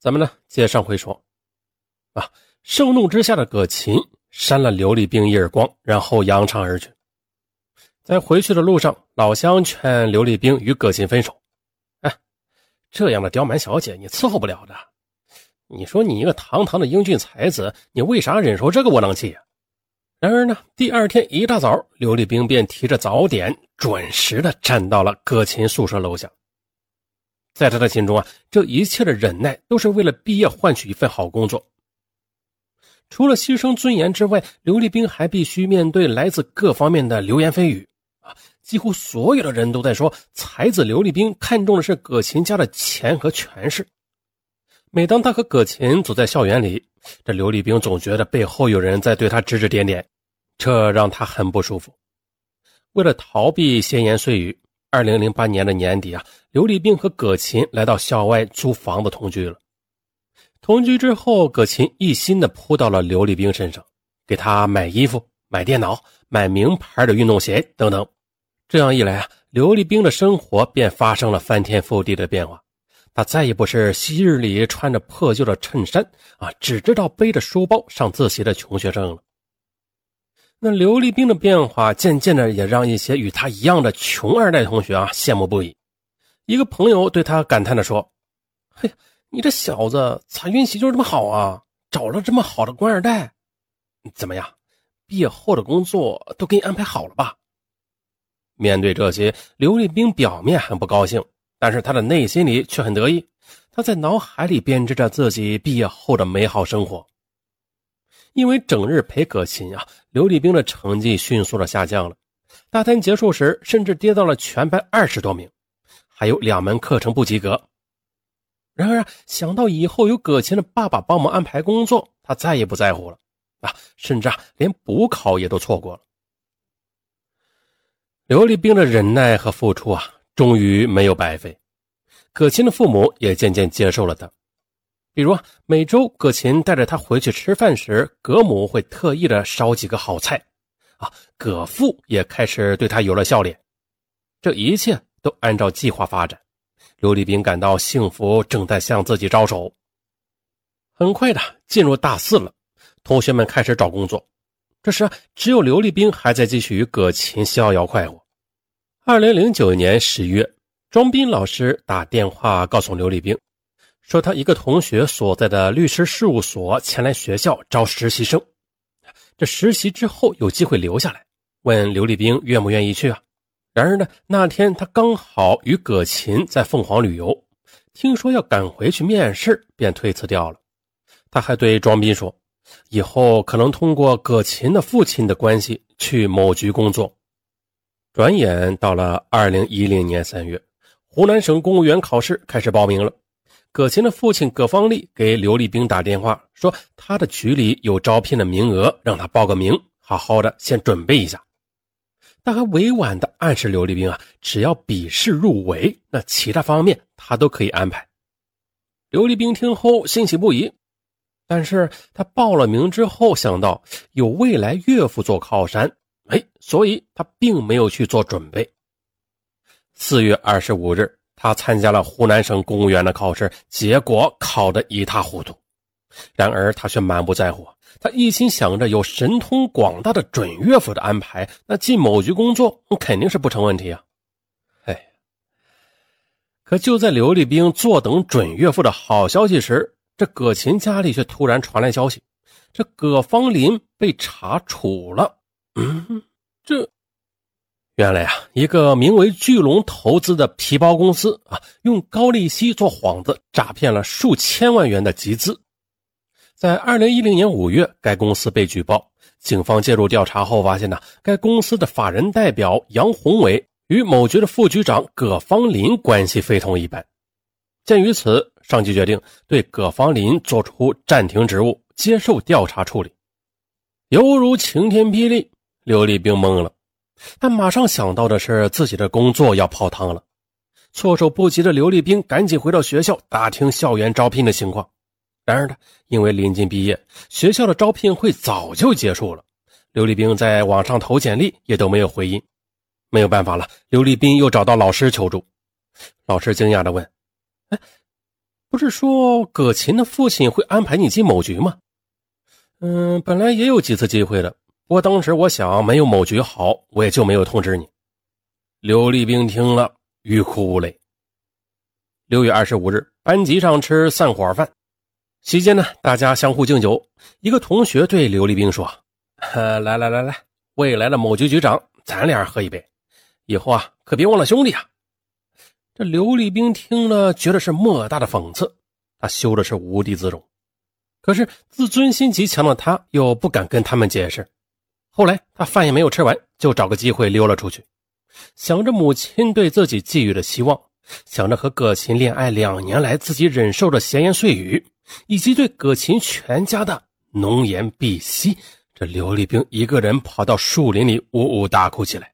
咱们呢，接上回说，啊，盛怒之下的葛琴扇了刘立兵一耳光，然后扬长而去。在回去的路上，老乡劝刘立兵与葛琴分手。哎，这样的刁蛮小姐你伺候不了的。你说你一个堂堂的英俊才子，你为啥忍受这个窝囊气呀？然而呢，第二天一大早，刘立兵便提着早点，准时的站到了葛琴宿舍楼下。在他的心中啊，这一切的忍耐都是为了毕业换取一份好工作。除了牺牲尊严之外，刘立兵还必须面对来自各方面的流言蜚语啊！几乎所有的人都在说，才子刘立兵看中的是葛琴家的钱和权势。每当他和葛琴走在校园里，这刘立兵总觉得背后有人在对他指指点点，这让他很不舒服。为了逃避闲言碎语。二零零八年的年底啊，刘立兵和葛琴来到校外租房子同居了。同居之后，葛琴一心的扑到了刘立兵身上，给他买衣服、买电脑、买名牌的运动鞋等等。这样一来啊，刘立兵的生活便发生了翻天覆地的变化。他再也不是昔日里穿着破旧的衬衫啊，只知道背着书包上自习的穷学生了。那刘立兵的变化，渐渐的也让一些与他一样的穷二代同学啊羡慕不已。一个朋友对他感叹的说：“嘿，你这小子咋运气就这么好啊？找了这么好的官二代，怎么样？毕业后的工作都给你安排好了吧？”面对这些，刘立兵表面很不高兴，但是他的内心里却很得意。他在脑海里编织着自己毕业后的美好生活。因为整日陪葛琴啊，刘立兵的成绩迅速的下降了。大三结束时，甚至跌到了全班二十多名，还有两门课程不及格。然而啊，想到以后有葛琴的爸爸帮忙安排工作，他再也不在乎了啊，甚至啊，连补考也都错过了。刘立兵的忍耐和付出啊，终于没有白费。葛琴的父母也渐渐接受了他。比如，每周葛琴带着他回去吃饭时，葛母会特意的烧几个好菜，啊，葛父也开始对他有了笑脸。这一切都按照计划发展，刘立兵感到幸福正在向自己招手。很快的进入大四了，同学们开始找工作，这时只有刘立兵还在继续与葛琴逍遥快活。二零零九年十月，庄斌老师打电话告诉刘立兵。说他一个同学所在的律师事务所前来学校招实习生，这实习之后有机会留下来，问刘立兵愿不愿意去啊？然而呢，那天他刚好与葛琴在凤凰旅游，听说要赶回去面试，便推辞掉了。他还对庄斌说，以后可能通过葛琴的父亲的关系去某局工作。转眼到了二零一零年三月，湖南省公务员考试开始报名了。葛琴的父亲葛方立给刘立兵打电话说，他的局里有招聘的名额，让他报个名，好好的先准备一下。他还委婉的暗示刘立兵啊，只要笔试入围，那其他方面他都可以安排。刘立兵听后欣喜不已，但是他报了名之后，想到有未来岳父做靠山，哎，所以他并没有去做准备。四月二十五日。他参加了湖南省公务员的考试，结果考得一塌糊涂。然而他却满不在乎，他一心想着有神通广大的准岳父的安排，那进某局工作肯定是不成问题啊！哎，可就在刘立兵坐等准岳父的好消息时，这葛琴家里却突然传来消息，这葛芳林被查处了。嗯，这。原来啊，一个名为巨龙投资的皮包公司啊，用高利息做幌子，诈骗了数千万元的集资。在二零一零年五月，该公司被举报，警方介入调查后发现呢，该公司的法人代表杨宏伟与某局的副局长葛方林关系非同一般。鉴于此，上级决定对葛方林作出暂停职务，接受调查处理。犹如晴天霹雳，刘立兵懵了。但马上想到的是自己的工作要泡汤了，措手不及的刘立兵赶紧回到学校打听校园招聘的情况。然而呢，因为临近毕业，学校的招聘会早就结束了，刘立兵在网上投简历也都没有回音。没有办法了，刘立兵又找到老师求助。老师惊讶地问：“哎，不是说葛琴的父亲会安排你进某局吗？嗯，本来也有几次机会的，不过当时我想没有某局好，我也就没有通知你。刘立兵听了，欲哭无泪。六月二十五日，班级上吃散伙饭，席间呢，大家相互敬酒。一个同学对刘立兵说：“来来来来，未来的某局局长，咱俩喝一杯，以后啊，可别忘了兄弟啊。”这刘立兵听了，觉得是莫大的讽刺，他羞的是无地自容。可是自尊心极强的他，又不敢跟他们解释。后来他饭也没有吃完，就找个机会溜了出去。想着母亲对自己寄予的希望，想着和葛琴恋爱两年来自己忍受的闲言碎语，以及对葛琴全家的浓言鄙息，这刘立兵一个人跑到树林里呜呜大哭起来。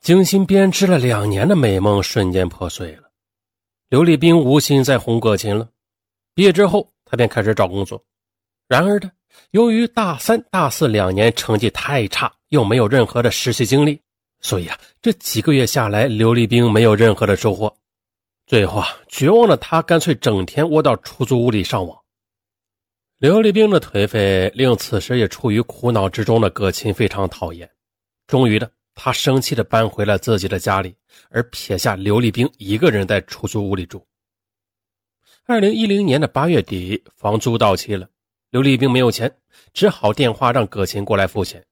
精心编织了两年的美梦瞬间破碎了。刘立兵无心再哄葛琴了。毕业之后，他便开始找工作。然而呢，由于大三、大四两年成绩太差，又没有任何的实习经历。所以啊，这几个月下来，刘立兵没有任何的收获。最后啊，绝望的他干脆整天窝到出租屋里上网。刘立兵的颓废令此时也处于苦恼之中的葛琴非常讨厌。终于的，他生气的搬回了自己的家里，而撇下刘立兵一个人在出租屋里住。二零一零年的八月底，房租到期了，刘立兵没有钱，只好电话让葛琴过来付钱。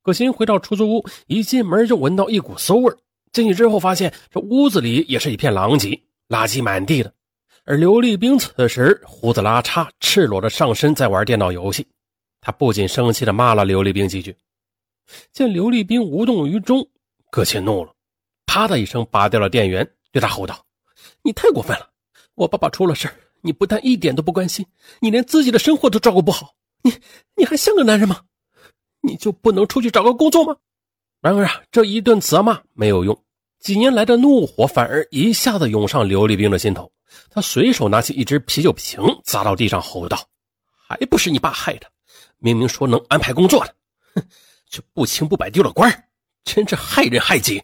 葛琴回到出租屋，一进门就闻到一股馊味进去之后，发现这屋子里也是一片狼藉，垃圾满地的。而刘立兵此时胡子拉碴，赤裸着上身，在玩电脑游戏。他不仅生气的骂了刘立兵几句，见刘立兵无动于衷，葛琴怒了，啪的一声拔掉了电源，对他吼道：“你太过分了！我爸爸出了事你不但一点都不关心，你连自己的生活都照顾不好，你你还像个男人吗？”你就不能出去找个工作吗？然而啊，这一顿责骂没有用，几年来的怒火反而一下子涌上刘立兵的心头。他随手拿起一只啤酒瓶砸到地上，吼道：“还不是你爸害的！明明说能安排工作的，哼，却不清不白丢了官真是害人害己！”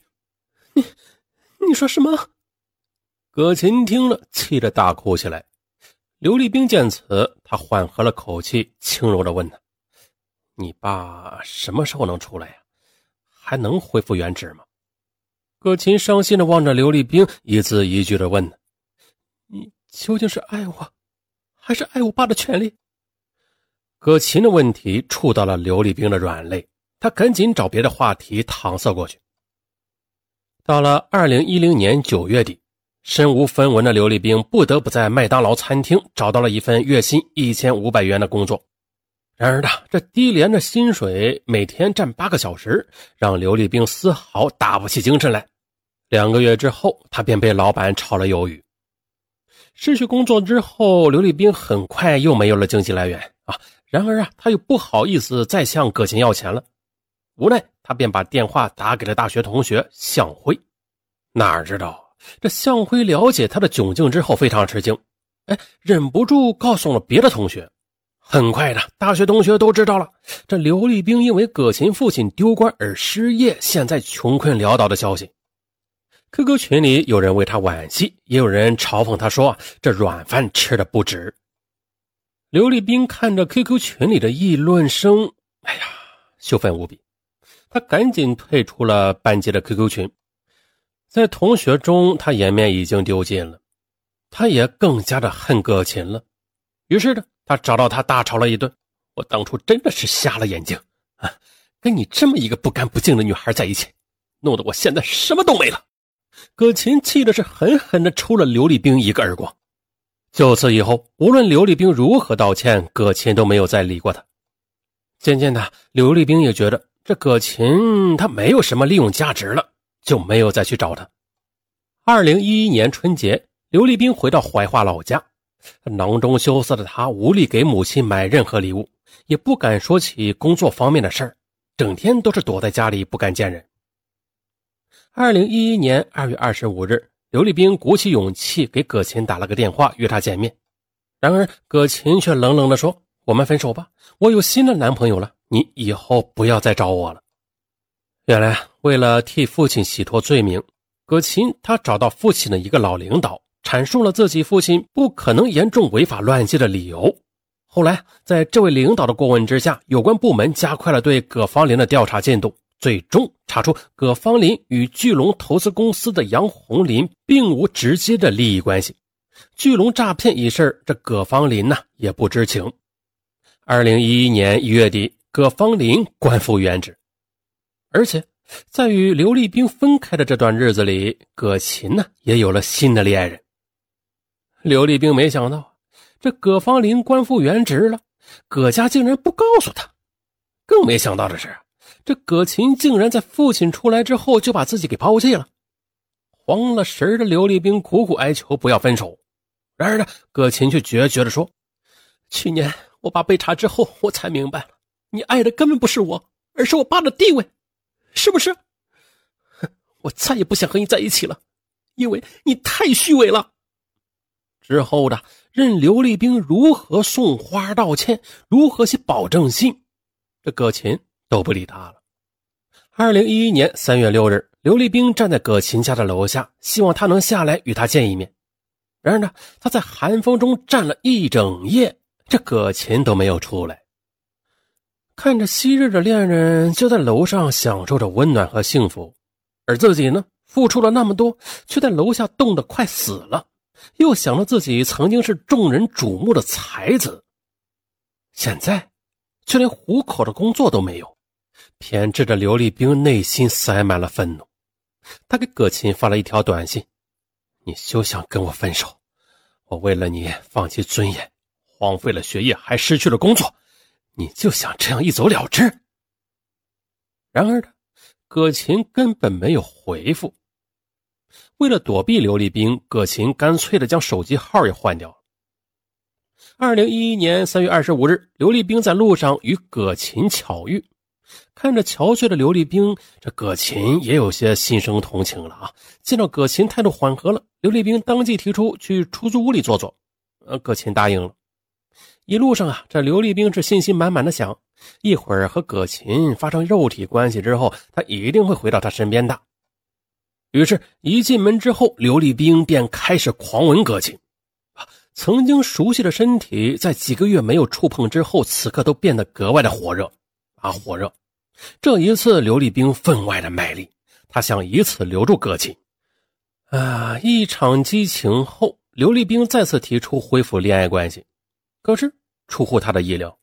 你，你说什么？葛琴听了，气得大哭起来。刘立兵见此，他缓和了口气，轻柔地问他。你爸什么时候能出来呀？还能恢复原职吗？葛琴伤心的望着刘立兵，一字一句的问：“你究竟是爱我，还是爱我爸的权利？”葛琴的问题触到了刘立兵的软肋，他赶紧找别的话题搪塞过去。到了二零一零年九月底，身无分文的刘立兵不得不在麦当劳餐厅找到了一份月薪一千五百元的工作。然而呢，这低廉的薪水，每天站八个小时，让刘立兵丝毫打不起精神来。两个月之后，他便被老板炒了鱿鱼。失去工作之后，刘立兵很快又没有了经济来源啊。然而啊，他又不好意思再向葛琴要钱了，无奈他便把电话打给了大学同学向辉。哪知道这向辉了解他的窘境之后，非常吃惊，哎，忍不住告诉了别的同学。很快的，大学同学都知道了这刘立兵因为葛琴父亲丢官而失业，现在穷困潦倒的消息。QQ 群里有人为他惋惜，也有人嘲讽他说：“这软饭吃的不值。”刘立兵看着 QQ 群里的议论声，哎呀，羞愤无比。他赶紧退出了班级的 QQ 群，在同学中，他颜面已经丢尽了，他也更加的恨葛琴了。于是呢。他找到他大吵了一顿，我当初真的是瞎了眼睛啊！跟你这么一个不干不净的女孩在一起，弄得我现在什么都没了。葛琴气的是狠狠的抽了刘立兵一个耳光。就此以后，无论刘立兵如何道歉，葛琴都没有再理过他。渐渐的，刘立兵也觉得这葛琴他没有什么利用价值了，就没有再去找他。二零一一年春节，刘立兵回到怀化老家。囊中羞涩的他无力给母亲买任何礼物，也不敢说起工作方面的事儿，整天都是躲在家里不敢见人。二零一一年二月二十五日，刘立兵鼓起勇气给葛琴打了个电话，约她见面。然而葛琴却冷冷地说：“我们分手吧，我有新的男朋友了，你以后不要再找我了。”原来，为了替父亲洗脱罪名，葛琴他找到父亲的一个老领导。阐述了自己父亲不可能严重违法乱纪的理由。后来，在这位领导的过问之下，有关部门加快了对葛芳林的调查进度，最终查出葛芳林与巨龙投资公司的杨红林并无直接的利益关系。巨龙诈骗一事，这葛芳林呢也不知情。二零一一年一月底，葛芳林官复原职，而且在与刘立兵分开的这段日子里，葛琴呢也有了新的恋人。刘立兵没想到。这葛芳林官复原职了，葛家竟然不告诉他。更没想到的是，这葛琴竟然在父亲出来之后就把自己给抛弃了。慌了神的刘立兵苦苦哀求不要分手，然而呢，葛琴却决绝地说：“去年我爸被查之后，我才明白了，你爱的根本不是我，而是我爸的地位，是不是？哼，我再也不想和你在一起了，因为你太虚伪了。”之后的。任刘立兵如何送花道歉，如何写保证信，这葛琴都不理他了。二零一一年三月六日，刘立兵站在葛琴家的楼下，希望他能下来与他见一面。然而呢，他在寒风中站了一整夜，这葛琴都没有出来。看着昔日的恋人就在楼上享受着温暖和幸福，而自己呢，付出了那么多，却在楼下冻得快死了。又想到自己曾经是众人瞩目的才子，现在却连糊口的工作都没有，偏执的刘立兵内心塞满了愤怒。他给葛琴发了一条短信：“你休想跟我分手，我为了你放弃尊严，荒废了学业，还失去了工作，你就想这样一走了之？”然而呢，葛琴根本没有回复。为了躲避刘立兵，葛琴干脆的将手机号也换掉了。二零一一年三月二十五日，刘立兵在路上与葛琴巧遇，看着憔悴的刘立兵，这葛琴也有些心生同情了啊！见到葛琴态度缓和了，刘立兵当即提出去出租屋里坐坐，呃，葛琴答应了。一路上啊，这刘立兵是信心满满的想，一会儿和葛琴发生肉体关系之后，他一定会回到她身边的。于是，一进门之后，刘立兵便开始狂吻葛琴。啊，曾经熟悉的身体，在几个月没有触碰之后，此刻都变得格外的火热，啊，火热。这一次，刘立兵分外的卖力，他想以此留住葛琴。啊，一场激情后，刘立兵再次提出恢复恋爱关系。可是，出乎他的意料，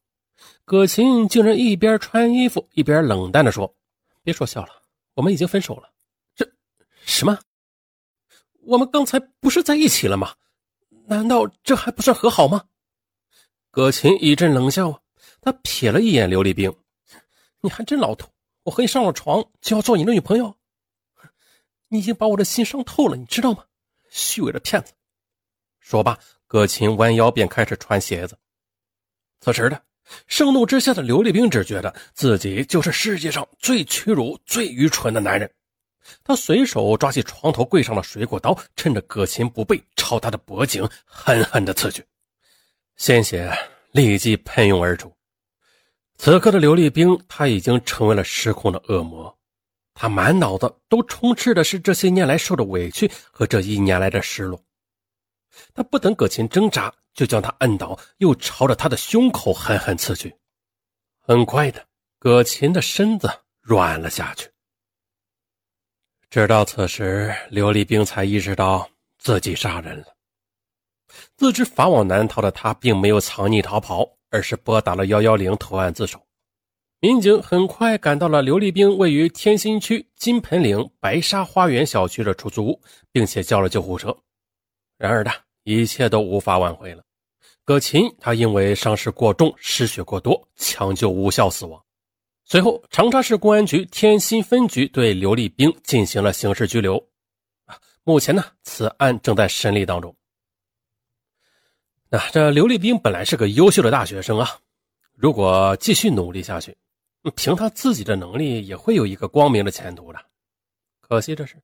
葛琴竟然一边穿衣服，一边冷淡的说：“别说笑了，我们已经分手了。”这什么？我们刚才不是在一起了吗？难道这还不算和好吗？葛琴一阵冷笑，他瞥了一眼刘立兵，你还真老土！我和你上了床就要做你的女朋友？你已经把我的心伤透了，你知道吗？虚伪的骗子！说罢，葛琴弯腰便开始穿鞋子。此时的盛怒之下的刘立兵只觉得自己就是世界上最屈辱、最愚蠢的男人。他随手抓起床头柜上的水果刀，趁着葛琴不备，朝他的脖颈狠狠地刺去，鲜血立即喷涌而出。此刻的刘立兵，他已经成为了失控的恶魔，他满脑子都充斥的是这些年来受的委屈和这一年来的失落。他不等葛琴挣扎，就将他摁倒，又朝着他的胸口狠狠刺去。很快的，葛琴的身子软了下去。直到此时，刘立兵才意识到自己杀人了。自知法网难逃的他，并没有藏匿逃跑，而是拨打了幺幺零投案自首。民警很快赶到了刘立兵位于天心区金盆岭白沙花园小区的出租屋，并且叫了救护车。然而呢，一切都无法挽回了。葛琴他因为伤势过重、失血过多，抢救无效死亡。随后，长沙市公安局天心分局对刘立兵进行了刑事拘留。啊，目前呢，此案正在审理当中。那这刘立兵本来是个优秀的大学生啊，如果继续努力下去，凭他自己的能力，也会有一个光明的前途的。可惜的是，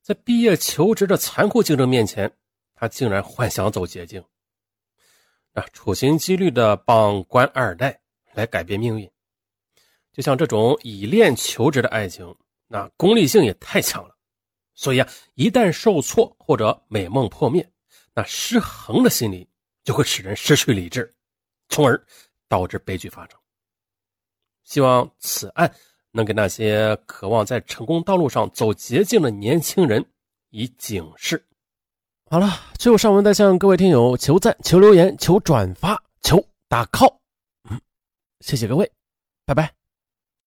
在毕业求职的残酷竞争面前，他竟然幻想走捷径，啊，处心积虑的帮官二代来改变命运。就像这种以恋求职的爱情，那功利性也太强了，所以啊，一旦受挫或者美梦破灭，那失衡的心理就会使人失去理智，从而导致悲剧发生。希望此案能给那些渴望在成功道路上走捷径的年轻人以警示。好了，最后上文再向各位听友求赞、求留言、求转发、求打 call。嗯，谢谢各位，拜拜。